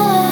love.